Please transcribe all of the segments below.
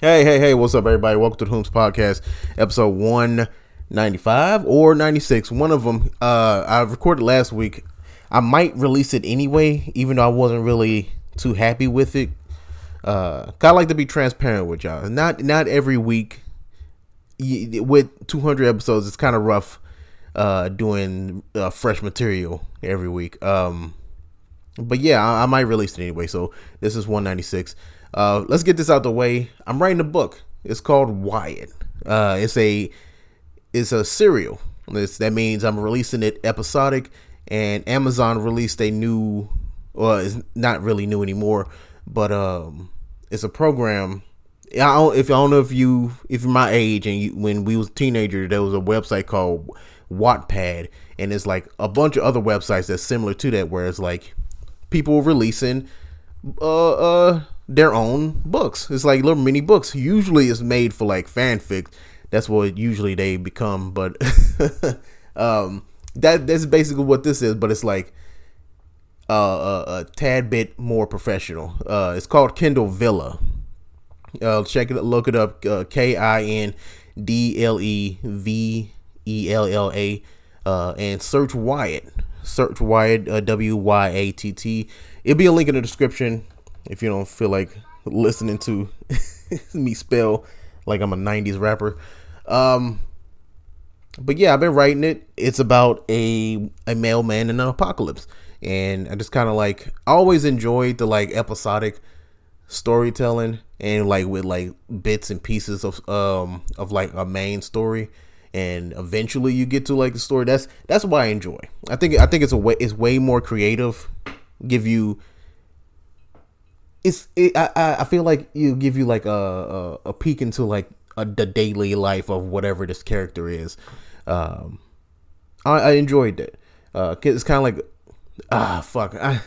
Hey, hey, hey, what's up, everybody? Welcome to the Whomst Podcast, episode 195 or 96. One of them, uh, I recorded last week. I might release it anyway, even though I wasn't really too happy with it. Uh, of like to be transparent with y'all. Not not every week. With 200 episodes, it's kind of rough uh, doing uh, fresh material every week. Um, but yeah, I, I might release it anyway. So this is 196. Uh, let's get this out the way. I'm writing a book. It's called Wyatt. Uh, it's a it's a serial. It's, that means I'm releasing it episodic. And Amazon released a new, well, it's not really new anymore, but um, it's a program. I don't, if I don't know if you if you're my age and you, when we was teenagers, there was a website called Wattpad, and it's like a bunch of other websites that's similar to that, where it's like people releasing uh uh their own books. It's like little mini books. Usually it's made for like fanfic. That's what usually they become, but um that that's basically what this is, but it's like uh, a, a tad bit more professional. Uh it's called Kindle Vella. Uh check it look it up uh, K I N D L E V E L L A uh and search Wyatt. Search Wyatt uh, W Y A T T. It'll be a link in the description if you don't feel like listening to me spell like I'm a 90s rapper. Um, but yeah, I've been writing it. It's about a a mailman in an apocalypse, and I just kind of like always enjoyed the like episodic storytelling and like with like bits and pieces of um of like a main story and eventually you get to like the story that's that's why I enjoy. I think I think it's a way it's way more creative give you it's it, I I feel like you give you like a, a, a peek into like a, the daily life of whatever this character is. Um, I, I enjoyed it. Uh, it's kind of like ah fuck I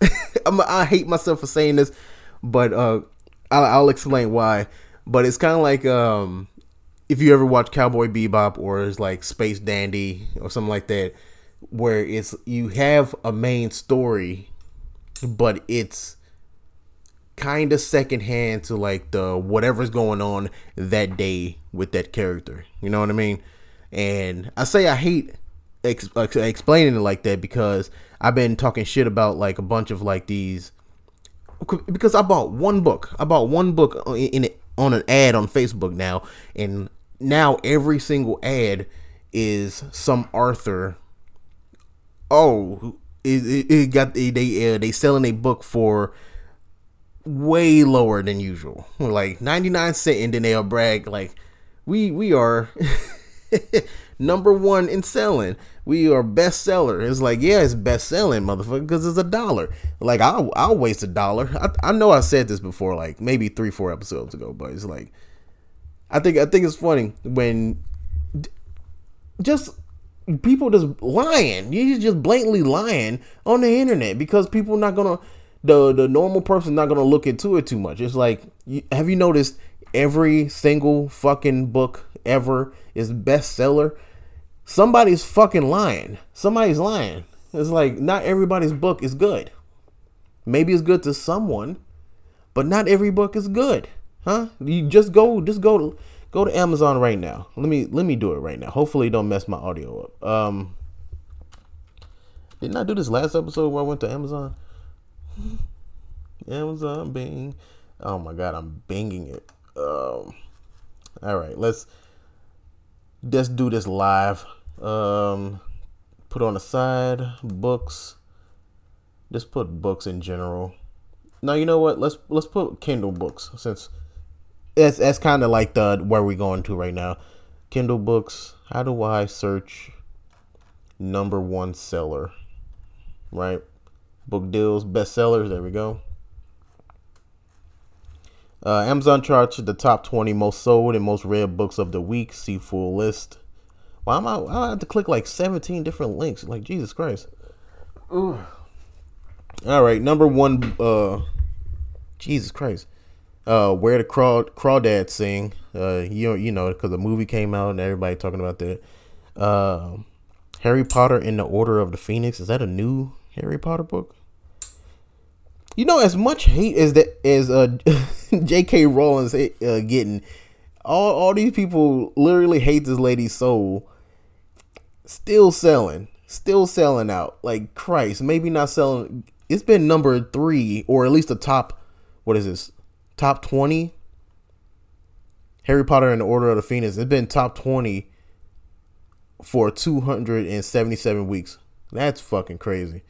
I hate myself for saying this, but uh, I'll, I'll explain why. But it's kind of like um, if you ever watch Cowboy Bebop or it's like Space Dandy or something like that, where it's you have a main story, but it's kind of secondhand to like the whatever's going on that day with that character. You know what I mean? And I say I hate ex- explaining it like that because I've been talking shit about like a bunch of like these because I bought one book. I bought one book in on an ad on Facebook now, and now every single ad is some Arthur. Oh, it, it got they they uh, they selling a book for way lower than usual, like 99 cent, and then they'll brag like, we we are number one in selling. We are bestseller. It's like, yeah, it's best selling, motherfucker, because it's a dollar. Like, I'll, I'll waste a dollar. I, I know I said this before, like maybe three, four episodes ago, but it's like, I think, I think it's funny when just people just lying. You just blatantly lying on the internet because people not gonna the the normal person not gonna look into it too much. It's like, have you noticed every single fucking book ever is bestseller? Somebody's fucking lying. Somebody's lying. It's like not everybody's book is good. Maybe it's good to someone, but not every book is good, huh? You just go, just go, go to Amazon right now. Let me let me do it right now. Hopefully, don't mess my audio up. Um, didn't I do this last episode where I went to Amazon? Amazon Bing. Oh my god, I'm binging it. Um, all right, let's let's do this live. Um, put on the side books. Just put books in general. Now you know what? Let's let's put Kindle books since that's that's kind of like the where we're going to right now. Kindle books. How do I search number one seller? Right book deals, bestsellers. There we go. Uh, Amazon charts the top 20 most sold and most read books of the week. See full list. Why am I? I have to click like 17 different links. Like Jesus Christ. Ooh. All right, number one. Uh, Jesus Christ. Uh, where the craw crawdads sing. Uh, you you know because the movie came out and everybody talking about that. Uh, Harry Potter in the Order of the Phoenix. Is that a new Harry Potter book. You know, as much hate as that as uh, J.K. Rowling's uh, getting, all all these people literally hate this lady's soul. Still selling, still selling out. Like Christ, maybe not selling. It's been number three, or at least the top. What is this? Top twenty. Harry Potter and the Order of the Phoenix. It's been top twenty for two hundred and seventy-seven weeks. That's fucking crazy.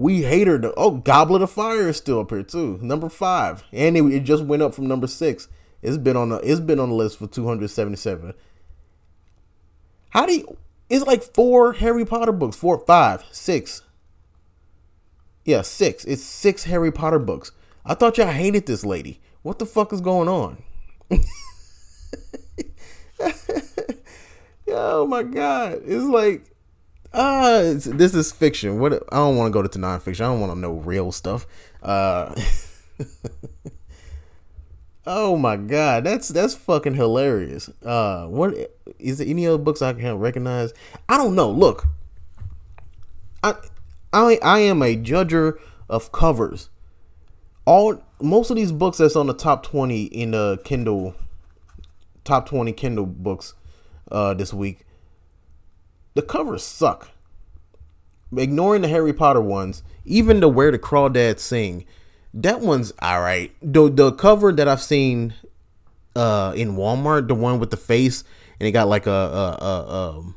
We hate her. Oh, Goblet of Fire is still up here too, number five, and it, it just went up from number six. It's been on the it's been on the list for 277. How do you? It's like four Harry Potter books, four, five, six. Yeah, six. It's six Harry Potter books. I thought y'all hated this lady. What the fuck is going on? oh my god! It's like uh this is fiction. What I don't want to go to nonfiction. I don't want to know real stuff. Uh Oh my god, that's that's fucking hilarious. Uh what is there any other books I can recognize? I don't know. Look. I I I am a judger of covers. All most of these books that's on the top 20 in the Kindle top 20 Kindle books uh this week the covers suck. Ignoring the Harry Potter ones, even the Where the Crawdads Sing, that one's all right. The the cover that I've seen uh in Walmart, the one with the face and it got like a a, a, a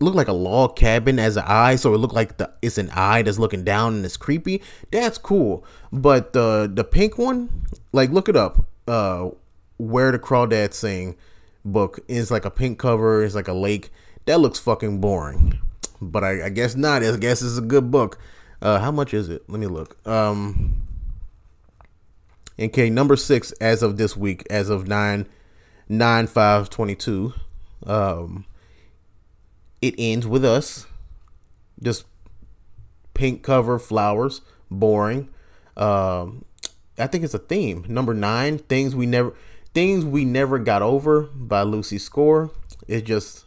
look like a log cabin as an eye, so it looked like the it's an eye that's looking down and it's creepy. That's cool. But the the pink one, like look it up. Uh, where the crawdads sing book is like a pink cover. It's like a lake that looks fucking boring. But I, I guess not. I guess it's a good book. Uh, how much is it? Let me look. Um, okay, number six as of this week, as of nine nine five twenty two. Um, it ends with us. Just pink cover, flowers, boring. Um, I think it's a theme. Number nine, things we never, things we never got over by Lucy Score. It just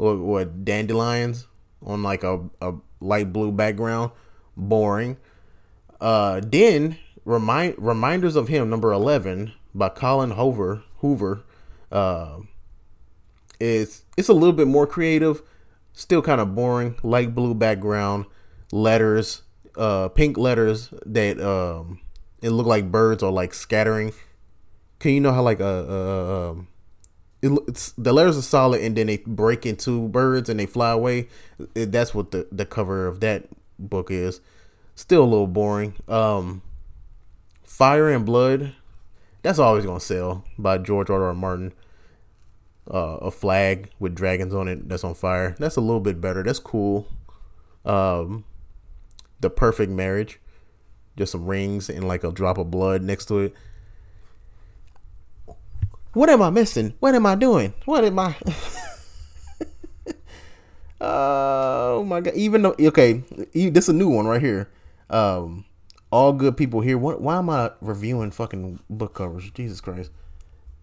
what, what dandelions on like a, a light blue background. Boring. Uh, then remind reminders of him number eleven by Colleen Hoover. Hoover. Uh, it's it's a little bit more creative. Still kind of boring. Light blue background. Letters. Uh, pink letters that um, it look like birds are like scattering. Can you know how like a, a, a um, it, it's the letters are solid and then they break into birds and they fly away. It, that's what the the cover of that book is. Still a little boring. Um, Fire and Blood. That's always gonna sell by George R. R. Martin. Uh, a flag with dragons on it that's on fire. That's a little bit better. That's cool. Um, the Perfect Marriage. Just some rings and like a drop of blood next to it. What am I missing? What am I doing? What am I? oh my god! Even though okay, this is a new one right here. Um, all good people here. What? Why am I reviewing fucking book covers? Jesus Christ!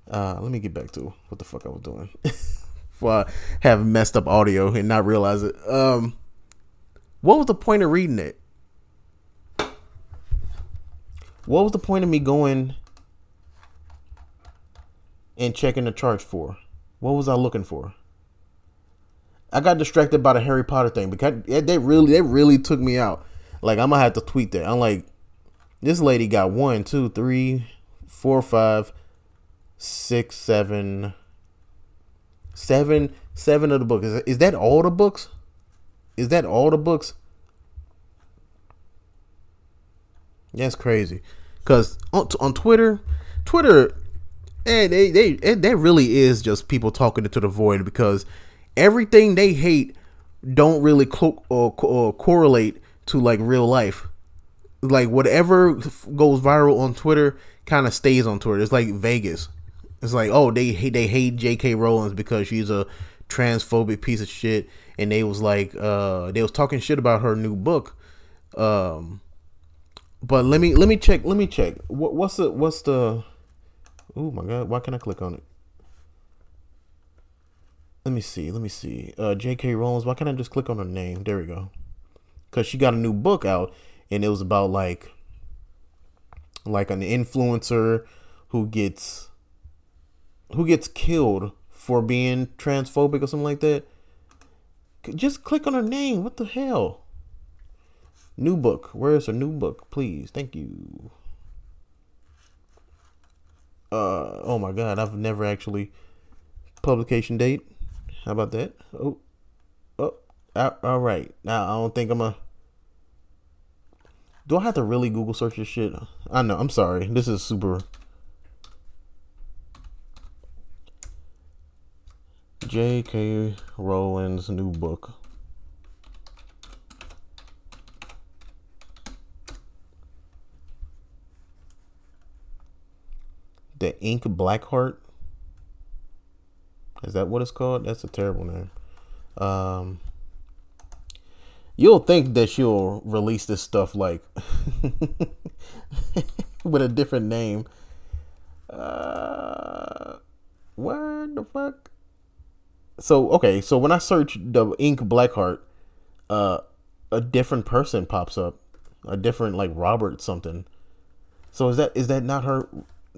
Uh, let me get back to what the fuck I was doing. Before I have messed up audio and not realize it. Um, what was the point of reading it? What was the point of me going? And checking the charts for? What was I looking for? I got distracted by the Harry Potter thing because they really they really took me out. Like I'm gonna have to tweet that. I'm like, this lady got one, two, three, four, five, six, seven, seven, seven of the books. Is, is that all the books? Is that all the books? That's crazy. Cause on, on Twitter, Twitter and they they that really is just people talking into the void because everything they hate don't really or, or correlate to like real life. Like whatever goes viral on Twitter kind of stays on Twitter. It's like Vegas. It's like oh they hate they hate J.K. Rowling because she's a transphobic piece of shit, and they was like uh they was talking shit about her new book. Um, but let me let me check let me check what what's the what's the Oh my god, why can't I click on it? Let me see, let me see. Uh, J.K. Rowling, why can't I just click on her name? There we go. Because she got a new book out, and it was about like like an influencer who gets who gets killed for being transphobic or something like that. Just click on her name. What the hell? New book. Where's her new book? Please. Thank you. Uh oh my god, I've never actually publication date. How about that? Oh. Oh. All right. Now I don't think I'm a Do I have to really Google search this shit? I know. I'm sorry. This is super J.K. Rowling's new book. The Ink Black Heart. Is that what it's called? That's a terrible name. Um, you'll think that she'll release this stuff like with a different name. Uh, what the fuck? so okay, so when I search the ink Black Heart, uh, a different person pops up, a different like Robert something. So is that is that not her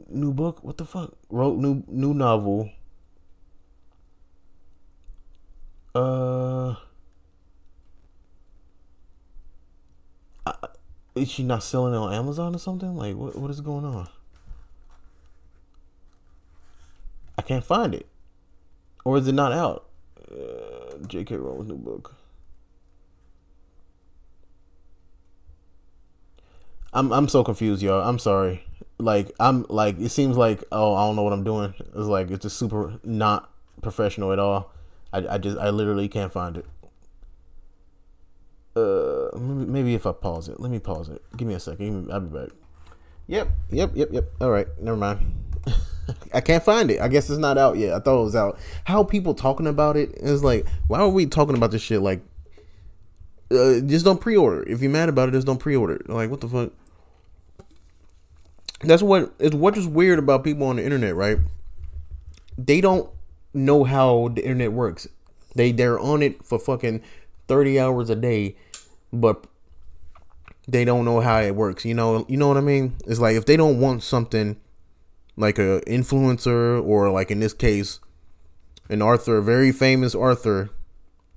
new book? What the fuck? Wrote new new novel. Uh, is she not selling it on Amazon or something? Like what what is going on? I can't find it. Or is it not out? Uh, J.K. Rowling's new book. I'm I'm so confused, y'all. I'm sorry. Like I'm like it seems like oh I don't know what I'm doing. It's like it's just super not professional at all. I, I just I literally can't find it. Uh, maybe, if I pause it. Let me pause it. Give me a second. I'll be back. Yep, yep, yep, yep. All right, never mind. I can't find it. I guess it's not out yet. I thought it was out. How people talking about it is like, why are we talking about this shit? Like, uh, just don't pre-order. If you're mad about it, just don't pre-order. Like, what the fuck? That's what is what is weird about people on the internet, right? They don't know how the internet works. They they're on it for fucking thirty hours a day, but they don't know how it works. You know, you know what I mean? It's like if they don't want something like a influencer or like in this case an author a very famous author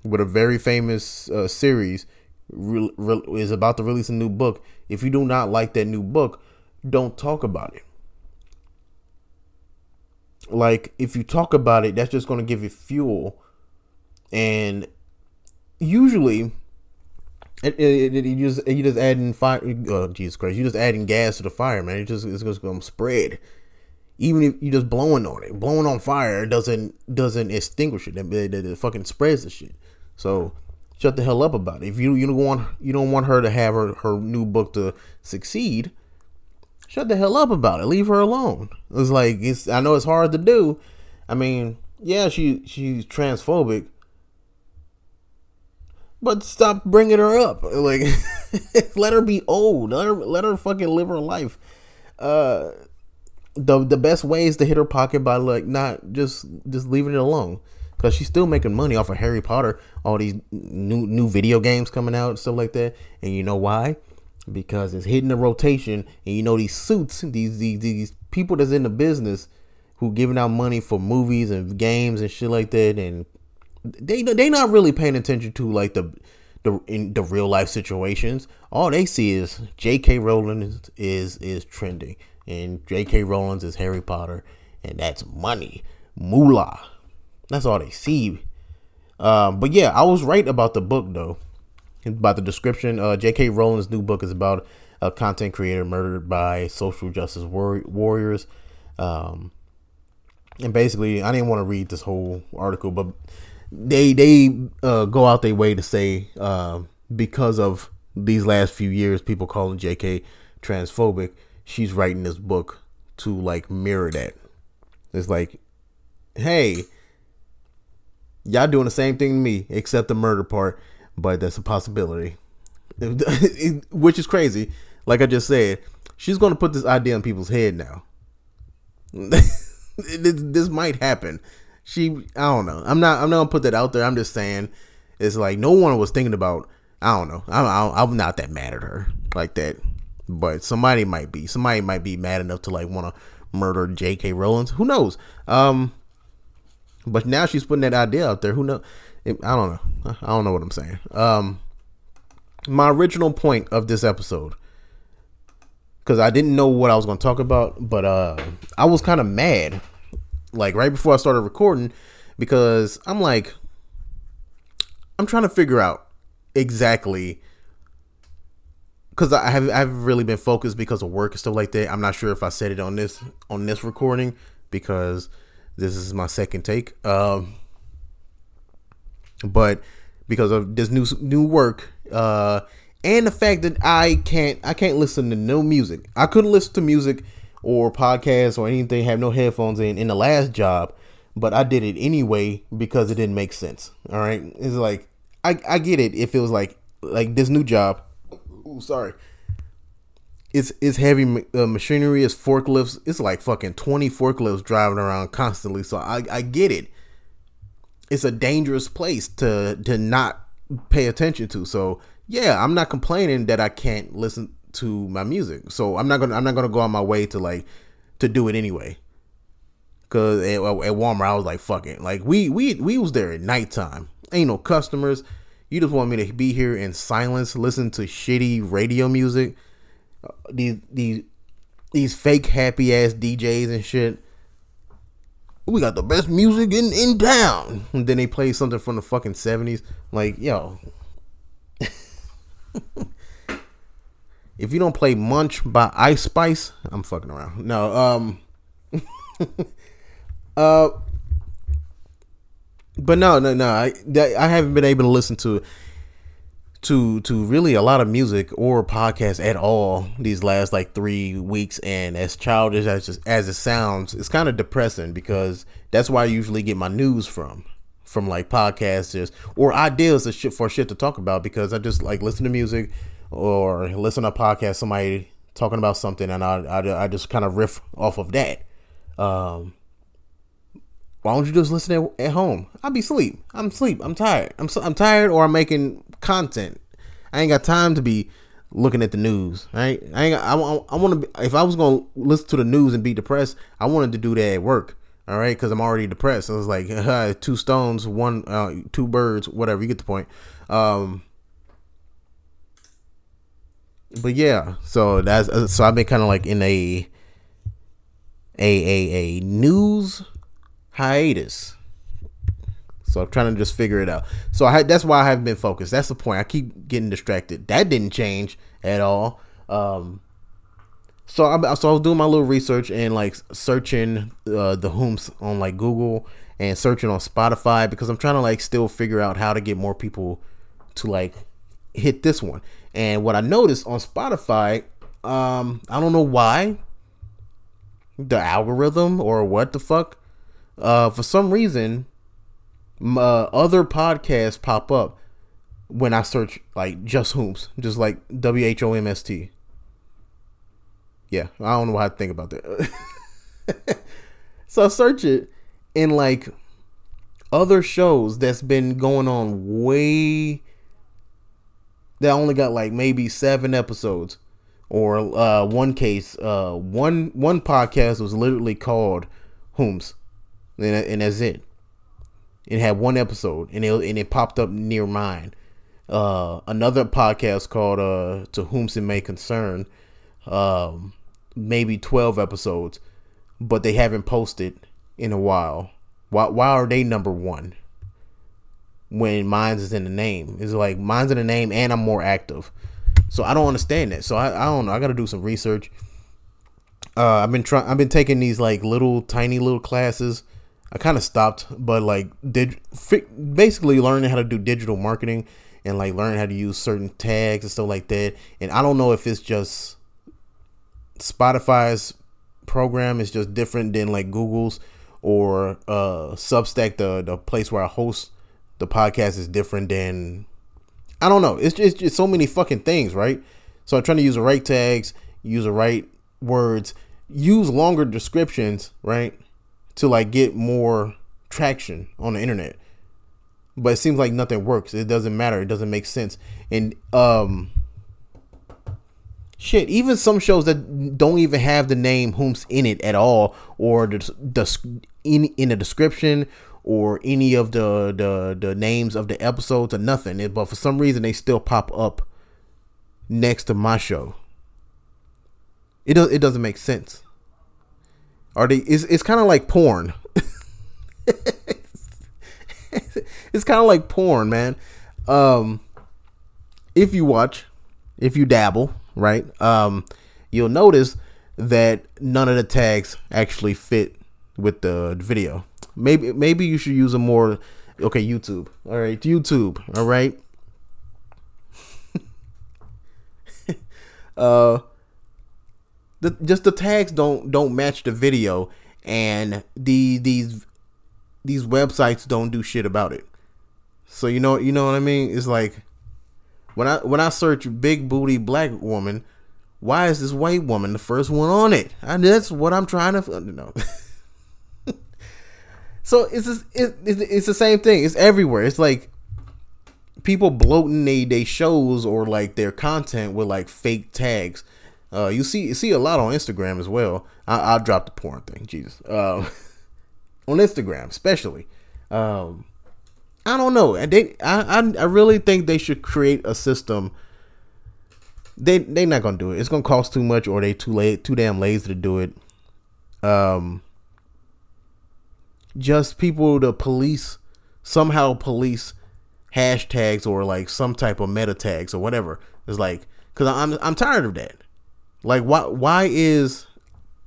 with a very famous uh, series re- re- is about to release a new book if you do not like that new book don't talk about it like if you talk about it that's just going to give you fuel and usually it, it, it, you just you just adding fire oh jesus christ you just adding gas to the fire man it just it's just gonna spread even if you just blowing on it, blowing on fire doesn't doesn't extinguish it. It, it, it fucking spreads the shit. So shut the hell up about it. If you you don't want you don't want her to have her her new book to succeed, shut the hell up about it. Leave her alone. It's like it's I know it's hard to do. I mean, yeah, she she's transphobic, but stop bringing her up. Like, let her be old. Let her let her fucking live her life. Uh, the the best way is to hit her pocket by like not just just leaving it alone because she's still making money off of Harry Potter, all these new new video games coming out and stuff like that. And you know why? Because it's hitting the rotation, and you know these suits, these these these people that's in the business who giving out money for movies and games and shit like that, and they they not really paying attention to like the the in the real life situations. All they see is J.K. Rowling is is, is trending and J.K. Rowling's is Harry Potter, and that's money, moolah. That's all they see. Um, but yeah, I was right about the book though. About the description, uh, J.K. Rowling's new book is about a content creator murdered by social justice war- warriors. Um, and basically, I didn't want to read this whole article, but they they uh, go out their way to say uh, because of these last few years, people calling J.K. transphobic she's writing this book to like mirror that. It's like, hey, y'all doing the same thing to me, except the murder part, but that's a possibility. Which is crazy. Like I just said, she's going to put this idea in people's head now. this, might happen. She, I don't know. I'm not. I'm not gonna put that out there. I'm just saying, it's like no one was thinking about. I don't know. I'm. I'm not that mad at her like that. But somebody might be. Somebody might be mad enough to like want to murder J.K. Rowling. Who knows? Um, but now she's putting that idea out there. Who know? I don't know. I don't know what I'm saying. Um, my original point of this episode, because I didn't know what I was going to talk about, but uh, I was kind of mad, like right before I started recording, because I'm like, I'm trying to figure out exactly because I have I haven't really been focused because of work and stuff like that. I'm not sure if I said it on this on this recording because this is my second take. Um, but because of this new new work uh, and the fact that I can't I can't listen to no music. I couldn't listen to music or podcasts or anything. Have no headphones in in the last job, but I did it anyway because it didn't make sense. All right, it's like I I get it if it was like like this new job Ooh, sorry. It's it's heavy uh, machinery. It's forklifts. It's like fucking twenty forklifts driving around constantly. So I I get it. It's a dangerous place to to not pay attention to. So yeah, I'm not complaining that I can't listen to my music. So I'm not gonna I'm not gonna go on my way to like to do it anyway. Cause at, at Walmart I was like fuck it. Like we we we was there at nighttime. Ain't no customers. You just want me to be here in silence, listen to shitty radio music, uh, these these these fake happy ass DJs and shit. We got the best music in in town. And then they play something from the fucking seventies. Like yo, if you don't play Munch by Ice Spice, I'm fucking around. No, um, uh but no, no, no. I I haven't been able to listen to to to really a lot of music or podcasts at all these last like three weeks. And as childish as just, as it sounds, it's kind of depressing because that's where I usually get my news from, from like podcasters or ideas shit for shit to talk about because I just like listen to music or listen to a podcast somebody talking about something and I I, I just kind of riff off of that. Um, why don't you just listen at, at home? I'll be asleep. I'm asleep. I'm tired. I'm I'm tired, or I'm making content. I ain't got time to be looking at the news. Right? I ain't. I, I, I want to. If I was gonna listen to the news and be depressed, I wanted to do that at work. All right, because I'm already depressed. So was like uh, two stones, one, uh, two birds, whatever. You get the point. Um, but yeah, so that's uh, so I've been kind of like in a a a a news hiatus. So I'm trying to just figure it out. So I that's why I haven't been focused. That's the point. I keep getting distracted. That didn't change at all. Um, so I so I was doing my little research and like searching uh, the Whomst on like Google and searching on Spotify because I'm trying to like still figure out how to get more people to like hit this one. And what I noticed on Spotify, um, I don't know why the algorithm or what the fuck uh, for some reason, uh, other podcasts pop up when I search like just Whomst, just like W H O M S T. Yeah, I don't know how to think about that. so I search it in like other shows that's been going on way that only got like maybe seven episodes or uh, one case uh, one one podcast was literally called Whomst and, and that's it. It had one episode, and it and it popped up near mine. Uh, another podcast called uh, "To Whom It May Concern," um, maybe twelve episodes, but they haven't posted in a while. Why? Why are they number one? When mine's is in the name, it's like mine's in the name, and I'm more active. So I don't understand that. So I, I don't know. I got to do some research. Uh, I've been trying. I've been taking these like little tiny little classes I kind of stopped, but like did basically learning how to do digital marketing and like learning how to use certain tags and stuff like that. And I don't know if it's just Spotify's program is just different than like Google's or uh Substack the the place where I host the podcast is different than I don't know. It's just, it's just so many fucking things, right? So I'm trying to use the right tags, use the right words, use longer descriptions, right? To like get more traction on the internet. But it seems like nothing works. It doesn't matter. It doesn't make sense. And um Shit, even some shows that don't even have the name Whomst in it at all, or the, the in in the description, or any of the the the names of the episodes or nothing. But for some reason, they still pop up next to my show. It does it doesn't make sense. Are they? It's it's kind of like porn. it's kind of like porn, man. Um, if you watch, if you dabble, right? Um, you'll notice that none of the tags actually fit with the video. Maybe maybe you should use a more okay YouTube. All right, YouTube. All right. uh, the just the tags don't don't match the video, and the these these websites don't do shit about it. So you know you know what I mean? It's like when I when I search big booty black woman, why is this white woman the first one on it? And that's what I'm trying to know. so it's just, it, it's the same thing. It's everywhere. It's like people bloating they they shows or like their content with like fake tags. Uh, you see you see a lot on Instagram as well. I, will drop the porn thing, Jesus. Uh, on Instagram, especially. Um, I don't know. And they, I, I, I really think they should create a system. They, they not gonna do it. It's gonna cost too much, or they too late, too damn lazy to do it. Um, just people to police somehow police hashtags or like some type of meta tags or whatever. It's like because I'm I'm tired of that. Like why why is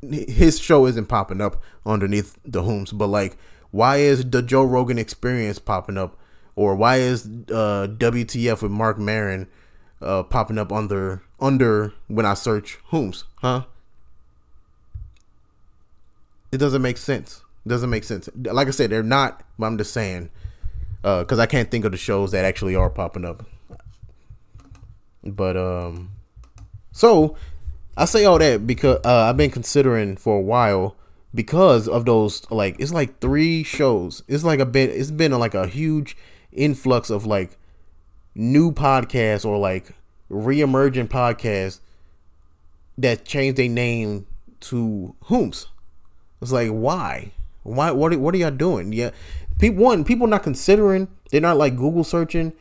his show isn't popping up underneath the Whomst, but like why is the Joe Rogan Experience popping up, or why is uh, WTF with Marc Maron uh, popping up under under when I search Whomst, huh? It doesn't make sense. It doesn't make sense. Like I said, they're not. But I'm just saying, because uh, I can't think of the shows that actually are popping up. But um, so I say all that because uh, I've been considering for a while because of those like it's like three shows. It's like a bit it's been like a huge influx of like new podcasts or like re-emerging podcasts that changed their name to Whomst. It's like why? Why what are, what are y'all doing? Yeah. People one, people not considering, they're not like Google searching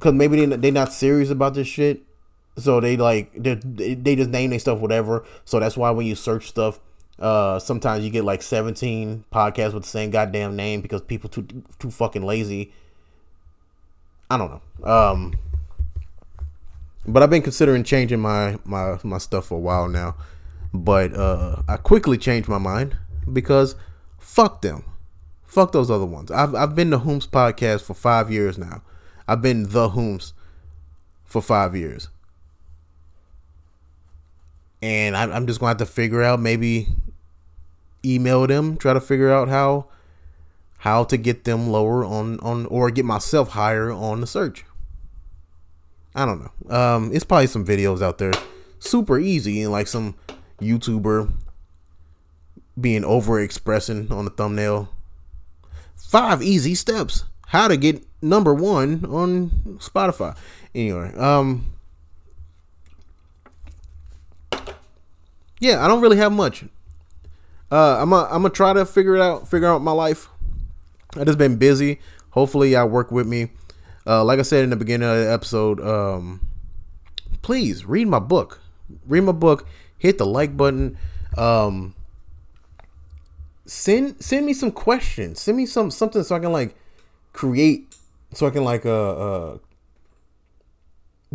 cuz maybe they they're not serious about this shit. So they like they they just name their stuff whatever. So that's why when you search stuff uh, sometimes you get like 17 podcasts with the same goddamn name because people too too fucking lazy. I don't know. Um, but I've been considering changing my my my stuff for a while now. But uh, I quickly changed my mind because fuck them. Fuck those other ones. I've I've been the Whomst podcast for five years now. I've been the Whomst for five years and I, am just gonna have to figure out maybe email them, try to figure out how how to get them lower on on or get myself higher on the search. I don't know. Um, it's probably some videos out there, super easy, and like some YouTuber being over expressing on the thumbnail. Five easy steps how to get number one on Spotify. Anyway, um, yeah, I don't really have much. Uh, I'm gonna I'm gonna try to figure it out, figure out my life. I just been busy. Hopefully, y'all work with me. Uh, like I said in the beginning of the episode, um, please read my book. Read my book. Hit the like button. Um, send send me some questions. Send me some something so I can like create. So I can like uh, uh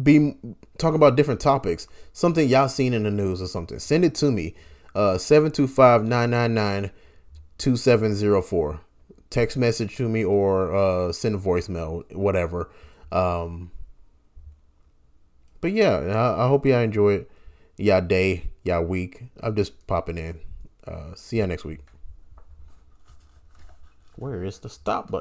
be talk about different topics, something y'all seen in the news or something. Send it to me. Uh 725-999-2704. Text message to me or uh send a voicemail, whatever. Um But yeah, I, I hope y'all enjoy it. Y'all day, y'all week. I'm just popping in. Uh see y'all next week. Where is the stop button?